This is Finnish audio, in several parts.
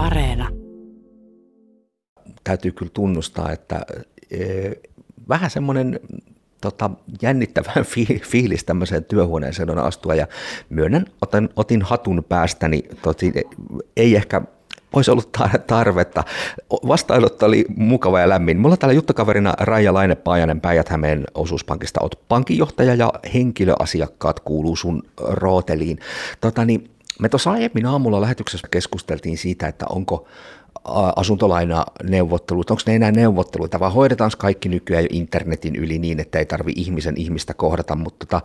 Areena. Täytyy kyllä tunnustaa, että e, vähän semmoinen tota, jännittävä fi- fiilis tämmöiseen työhuoneeseen on astua ja myönnän, otan, otin hatun päästäni, toti, ei ehkä olisi ollut tarvetta. Vastaanotto oli mukava ja lämmin. Mulla täällä juttukaverina Raija Laine-Paajanen Päijät-Hämeen osuuspankista. Olet pankinjohtaja ja henkilöasiakkaat kuuluu sun rooteliin. Tota, niin, me tuossa aiemmin aamulla lähetyksessä keskusteltiin siitä, että onko asuntolainaneuvottelut, onko ne enää neuvotteluita vai hoidetaan kaikki nykyään jo internetin yli niin, että ei tarvi ihmisen ihmistä kohdata, mutta tota,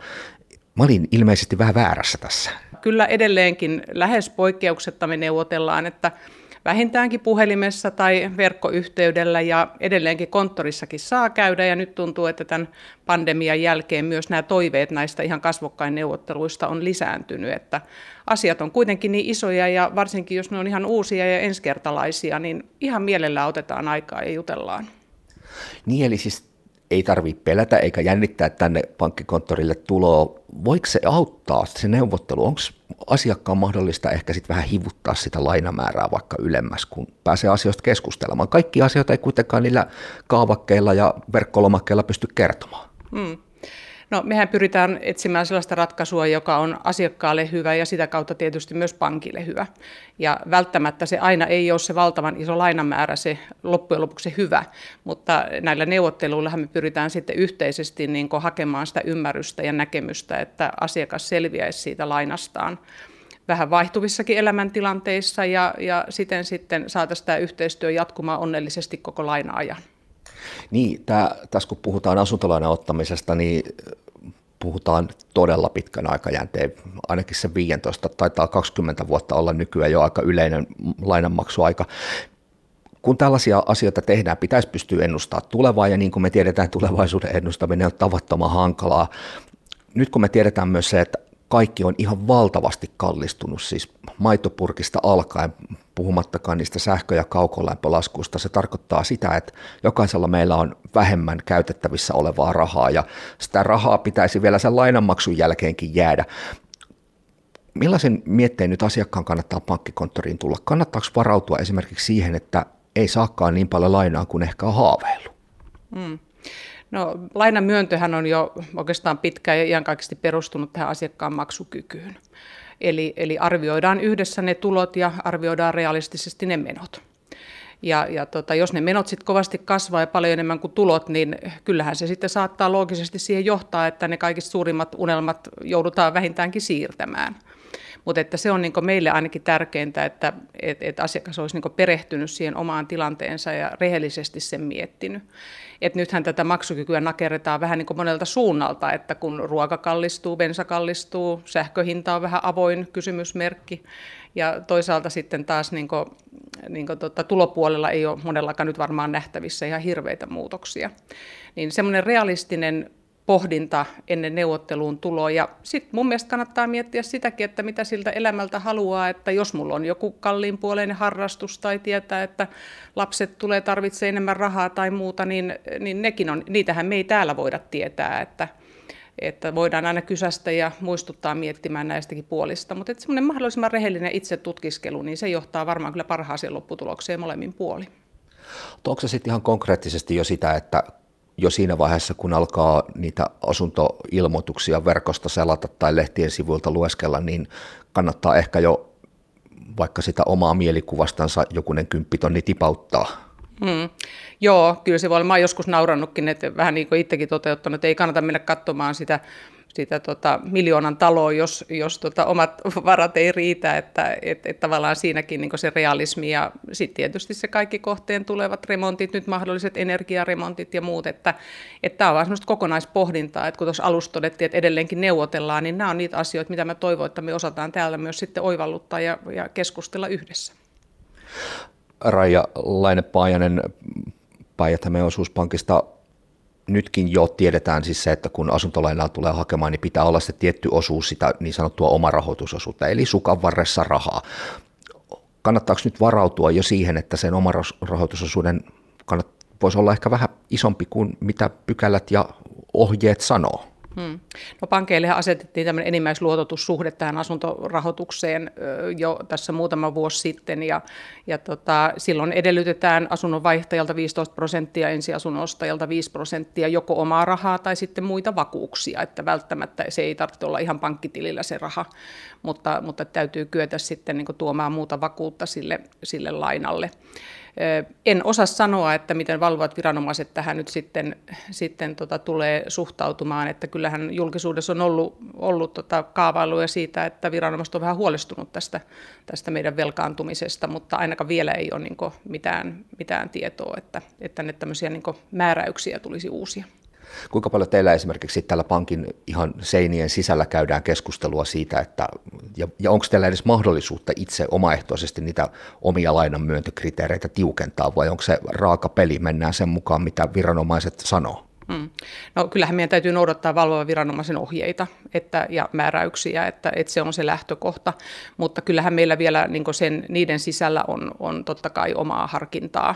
mä olin ilmeisesti vähän väärässä tässä. Kyllä edelleenkin lähes poikkeuksetta me neuvotellaan, että vähintäänkin puhelimessa tai verkkoyhteydellä ja edelleenkin konttorissakin saa käydä ja nyt tuntuu, että tämän pandemian jälkeen myös nämä toiveet näistä ihan kasvokkain neuvotteluista on lisääntynyt, että asiat on kuitenkin niin isoja ja varsinkin jos ne on ihan uusia ja ensikertalaisia, niin ihan mielellään otetaan aikaa ja jutellaan. Niin eli siis ei tarvitse pelätä eikä jännittää tänne pankkikonttorille tuloa. Voiko se auttaa se neuvottelu? Onko asiakkaan mahdollista ehkä sitten vähän hivuttaa sitä lainamäärää vaikka ylemmäs, kun pääsee asioista keskustelemaan? Kaikki asioita ei kuitenkaan niillä kaavakkeilla ja verkkolomakkeilla pysty kertomaan. Hmm. No mehän pyritään etsimään sellaista ratkaisua, joka on asiakkaalle hyvä ja sitä kautta tietysti myös pankille hyvä. Ja välttämättä se aina ei ole se valtavan iso lainamäärä se loppujen lopuksi hyvä, mutta näillä neuvotteluilla me pyritään sitten yhteisesti niin hakemaan sitä ymmärrystä ja näkemystä, että asiakas selviäisi siitä lainastaan vähän vaihtuvissakin elämäntilanteissa ja, ja siten sitten saataisiin tämä yhteistyö jatkumaan onnellisesti koko laina-ajan. Niin, tää, tässä kun puhutaan asuntolainan ottamisesta, niin puhutaan todella pitkän aikajänteen, ainakin se 15 tai 20 vuotta olla nykyään jo aika yleinen lainanmaksuaika. Kun tällaisia asioita tehdään, pitäisi pystyä ennustamaan tulevaa, ja niin kuin me tiedetään, tulevaisuuden ennustaminen on tavattoman hankalaa. Nyt kun me tiedetään myös se, että kaikki on ihan valtavasti kallistunut, siis maitopurkista alkaen, puhumattakaan niistä sähkö- ja kaukolämpölaskuista. Se tarkoittaa sitä, että jokaisella meillä on vähemmän käytettävissä olevaa rahaa, ja sitä rahaa pitäisi vielä sen lainanmaksun jälkeenkin jäädä. Millaisen mietteen nyt asiakkaan kannattaa pankkikonttoriin tulla? Kannattaako varautua esimerkiksi siihen, että ei saakaan niin paljon lainaa kuin ehkä on haaveillut? Mm. No, lainan myöntöhän on jo oikeastaan pitkään ja iankaikkisesti perustunut tähän asiakkaan maksukykyyn. Eli, eli arvioidaan yhdessä ne tulot ja arvioidaan realistisesti ne menot. Ja, ja tota, jos ne menot sitten kovasti kasvaa ja paljon enemmän kuin tulot, niin kyllähän se sitten saattaa loogisesti siihen johtaa, että ne kaikista suurimmat unelmat joudutaan vähintäänkin siirtämään. Mutta että se on niin meille ainakin tärkeintä, että et, et asiakas olisi niin perehtynyt siihen omaan tilanteensa ja rehellisesti sen miettinyt. Et nythän tätä maksukykyä nakerretaan vähän niin monelta suunnalta, että kun ruoka kallistuu, bensa kallistuu, sähköhinta on vähän avoin kysymysmerkki, ja toisaalta sitten taas niin kuin, niin kuin tota, tulopuolella ei ole monellakaan nyt varmaan nähtävissä ihan hirveitä muutoksia. Niin semmoinen realistinen pohdinta ennen neuvotteluun tuloa. Ja sitten mun mielestä kannattaa miettiä sitäkin, että mitä siltä elämältä haluaa, että jos mulla on joku kalliinpuoleinen harrastus tai tietää, että lapset tulee tarvitsee enemmän rahaa tai muuta, niin, niin nekin on, niitähän me ei täällä voida tietää, että, että voidaan aina kysästä ja muistuttaa miettimään näistäkin puolista, mutta semmoinen mahdollisimman rehellinen itse tutkiskelu, niin se johtaa varmaan kyllä parhaaseen lopputulokseen molemmin puoli. Onko se sitten ihan konkreettisesti jo sitä, että jo siinä vaiheessa, kun alkaa niitä asuntoilmoituksia verkosta selata tai lehtien sivuilta lueskella, niin kannattaa ehkä jo vaikka sitä omaa mielikuvastansa jokunen kymppitonni tipauttaa. Hmm. Joo, kyllä se voi olla. Mä oon joskus naurannutkin, että vähän niin kuin itsekin toteuttanut, että ei kannata mennä katsomaan sitä sitä tota, miljoonan taloa, jos, jos tota, omat varat ei riitä, että et, et tavallaan siinäkin niin se realismi ja sitten tietysti se kaikki kohteen tulevat remontit, nyt mahdolliset energiaremontit ja muut, että tämä on vaan semmoista kokonaispohdintaa, että kun tuossa alussa todettiin, että edelleenkin neuvotellaan, niin nämä on niitä asioita, mitä mä toivon, että me osataan täällä myös sitten oivalluttaa ja, ja keskustella yhdessä. Raija Laine-Paajanen päijät osuuspankista nytkin jo tiedetään siis se, että kun asuntolainaa tulee hakemaan, niin pitää olla se tietty osuus sitä niin sanottua omarahoitusosuutta, eli sukan varressa rahaa. Kannattaako nyt varautua jo siihen, että sen omarahoitusosuuden kannat, voisi olla ehkä vähän isompi kuin mitä pykälät ja ohjeet sanoo? Hmm. No pankeille asetettiin tämmöinen enimmäisluototussuhde tähän asuntorahoitukseen jo tässä muutama vuosi sitten ja, ja tota, silloin edellytetään asunnon vaihtajalta 15 prosenttia, ensiasunnon ostajalta 5 prosenttia joko omaa rahaa tai sitten muita vakuuksia, että välttämättä se ei tarvitse olla ihan pankkitilillä se raha, mutta, mutta täytyy kyetä sitten niin tuomaan muuta vakuutta sille, sille lainalle. En osaa sanoa, että miten valvovat viranomaiset tähän nyt sitten, sitten tota, tulee suhtautumaan, että kyllähän julkisuudessa on ollut, ollut tota, kaavailuja siitä, että viranomaiset on vähän huolestunut tästä, tästä meidän velkaantumisesta, mutta ainakaan vielä ei ole niin mitään, mitään tietoa, että, että ne tämmöisiä niin määräyksiä tulisi uusia. Kuinka paljon teillä esimerkiksi tällä pankin ihan seinien sisällä käydään keskustelua siitä, että, ja, ja onko teillä edes mahdollisuutta itse omaehtoisesti niitä omia lainanmyöntökriteereitä tiukentaa, vai onko se raaka peli, mennään sen mukaan, mitä viranomaiset sanoo? Hmm. No kyllähän meidän täytyy noudattaa valvova viranomaisen ohjeita että, ja määräyksiä, että, että se on se lähtökohta, mutta kyllähän meillä vielä niin sen, niiden sisällä on, on totta kai omaa harkintaa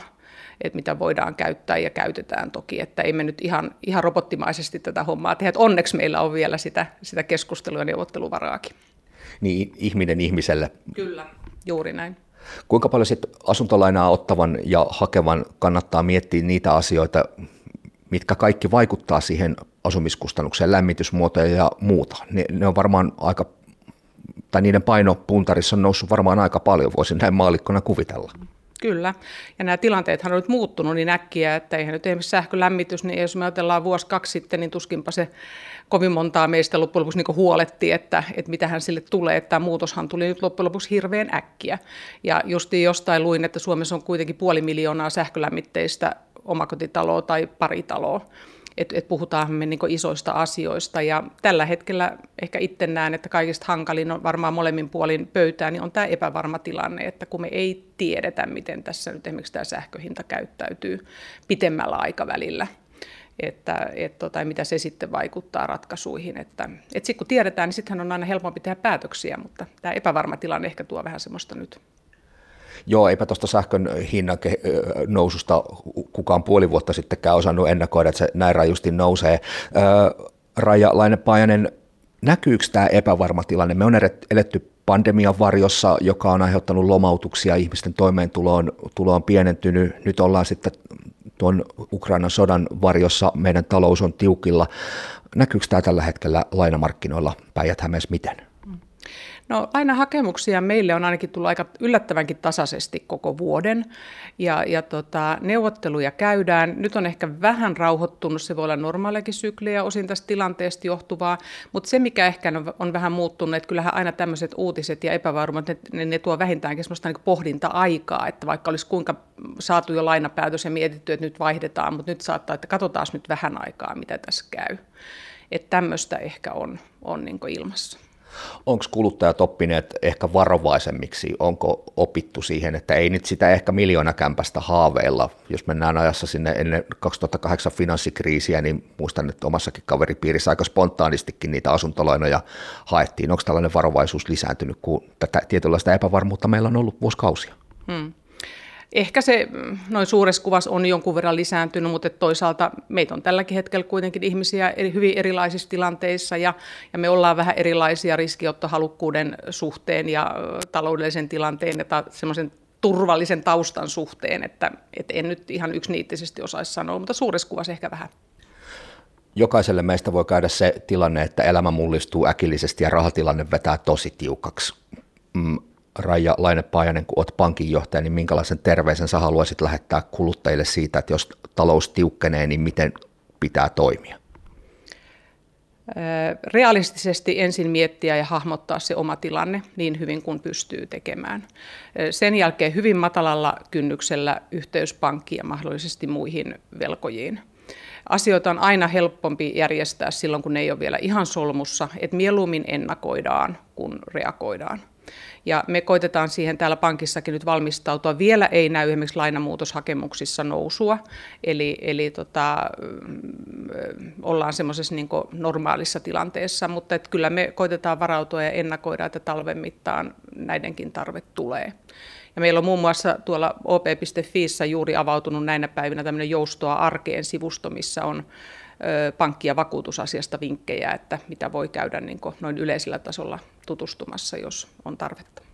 että mitä voidaan käyttää ja käytetään toki, että ei me nyt ihan, ihan robottimaisesti tätä hommaa tehdä. Että onneksi meillä on vielä sitä, sitä keskustelua ja neuvotteluvaraakin. Niin ihminen ihmiselle. Kyllä, juuri näin. Kuinka paljon sitten asuntolainaa ottavan ja hakevan kannattaa miettiä niitä asioita, mitkä kaikki vaikuttaa siihen asumiskustannukseen, lämmitysmuotoja ja muuta. Ne, ne on varmaan aika, tai niiden paino puntarissa on noussut varmaan aika paljon, voisin näin maalikkona kuvitella. Kyllä, ja nämä tilanteethan on nyt muuttunut niin äkkiä, että eihän nyt esimerkiksi sähkölämmitys, niin jos me ajatellaan vuosi kaksi sitten, niin tuskinpa se kovin montaa meistä loppujen lopuksi niin huoletti, että, että mitä hän sille tulee. Että tämä muutoshan tuli nyt loppujen lopuksi hirveän äkkiä. Ja justiin jostain luin, että Suomessa on kuitenkin puoli miljoonaa sähkölämmitteistä omakotitaloa tai paritaloa että et puhutaan me niin isoista asioista. Ja tällä hetkellä ehkä itse näen, että kaikista hankalin on varmaan molemmin puolin pöytää, niin on tämä epävarma tilanne, että kun me ei tiedetä, miten tässä nyt esimerkiksi tämä sähköhinta käyttäytyy pitemmällä aikavälillä, että, et, tota, mitä se sitten vaikuttaa ratkaisuihin. Että, et sitten kun tiedetään, niin sittenhän on aina helpompi tehdä päätöksiä, mutta tämä epävarma tilanne ehkä tuo vähän semmoista nyt Joo, eipä tuosta sähkön hinnan noususta kukaan puoli vuotta sittenkään osannut ennakoida, että se näin rajusti nousee. Raja Laine-Paajanen, näkyykö tämä epävarma tilanne? Me on eletty pandemian varjossa, joka on aiheuttanut lomautuksia, ihmisten toimeentulo on, tulo on pienentynyt, nyt ollaan sitten tuon Ukrainan sodan varjossa, meidän talous on tiukilla. Näkyykö tämä tällä hetkellä lainamarkkinoilla päijät miten? No lainahakemuksia meille on ainakin tullut aika yllättävänkin tasaisesti koko vuoden ja, ja tota, neuvotteluja käydään. Nyt on ehkä vähän rauhoittunut, se voi olla normaaliakin sykliä osin tästä tilanteesta johtuvaa, mutta se mikä ehkä on, on vähän muuttunut, että kyllähän aina tämmöiset uutiset ja epävarmat, ne, ne, ne tuo vähintäänkin sellaista niin pohdinta-aikaa, että vaikka olisi kuinka saatu jo lainapäätös ja mietitty, että nyt vaihdetaan, mutta nyt saattaa, että katsotaan nyt vähän aikaa, mitä tässä käy. Että tämmöistä ehkä on, on niin ilmassa. Onko kuluttajat oppineet ehkä varovaisemmiksi? Onko opittu siihen, että ei nyt sitä ehkä miljoonakämpästä haaveilla? Jos mennään ajassa sinne ennen 2008 finanssikriisiä, niin muistan, että omassakin kaveripiirissä aika spontaanistikin niitä asuntolainoja haettiin. Onko tällainen varovaisuus lisääntynyt, kun tätä tietynlaista epävarmuutta meillä on ollut vuosikausia? Hmm. Ehkä se mm, noin suuressa kuvassa on jonkun verran lisääntynyt, mutta toisaalta meitä on tälläkin hetkellä kuitenkin ihmisiä eri, hyvin erilaisissa tilanteissa ja, ja me ollaan vähän erilaisia riskiottohalukkuuden suhteen ja taloudellisen tilanteen ja ta, semmoisen turvallisen taustan suhteen, että, että en nyt ihan yksiniittisesti osaisi sanoa, mutta suuressa kuvassa ehkä vähän jokaiselle meistä voi käydä se tilanne, että elämä mullistuu äkillisesti ja rahatilanne vetää tosi tiukaksi. Raija Laine-Paajanen, kun olet pankinjohtaja, niin minkälaisen terveisen sä haluaisit lähettää kuluttajille siitä, että jos talous tiukkenee, niin miten pitää toimia? realistisesti ensin miettiä ja hahmottaa se oma tilanne niin hyvin kuin pystyy tekemään. Sen jälkeen hyvin matalalla kynnyksellä yhteyspankkiin ja mahdollisesti muihin velkojiin. Asioita on aina helpompi järjestää silloin, kun ne ei ole vielä ihan solmussa, että mieluummin ennakoidaan, kun reagoidaan. Ja me koitetaan siihen täällä pankissakin nyt valmistautua. Vielä ei näy esimerkiksi lainamuutoshakemuksissa nousua, eli, eli tota, mm, ollaan semmoisessa niin normaalissa tilanteessa, mutta et kyllä me koitetaan varautua ja ennakoida, että talven mittaan näidenkin tarve tulee. Ja meillä on muun muassa tuolla op.fiissä juuri avautunut näinä päivinä tämmöinen joustoa arkeen sivusto, missä on pankki- ja vakuutusasiasta vinkkejä, että mitä voi käydä niin noin yleisellä tasolla tutustumassa, jos on tarvetta.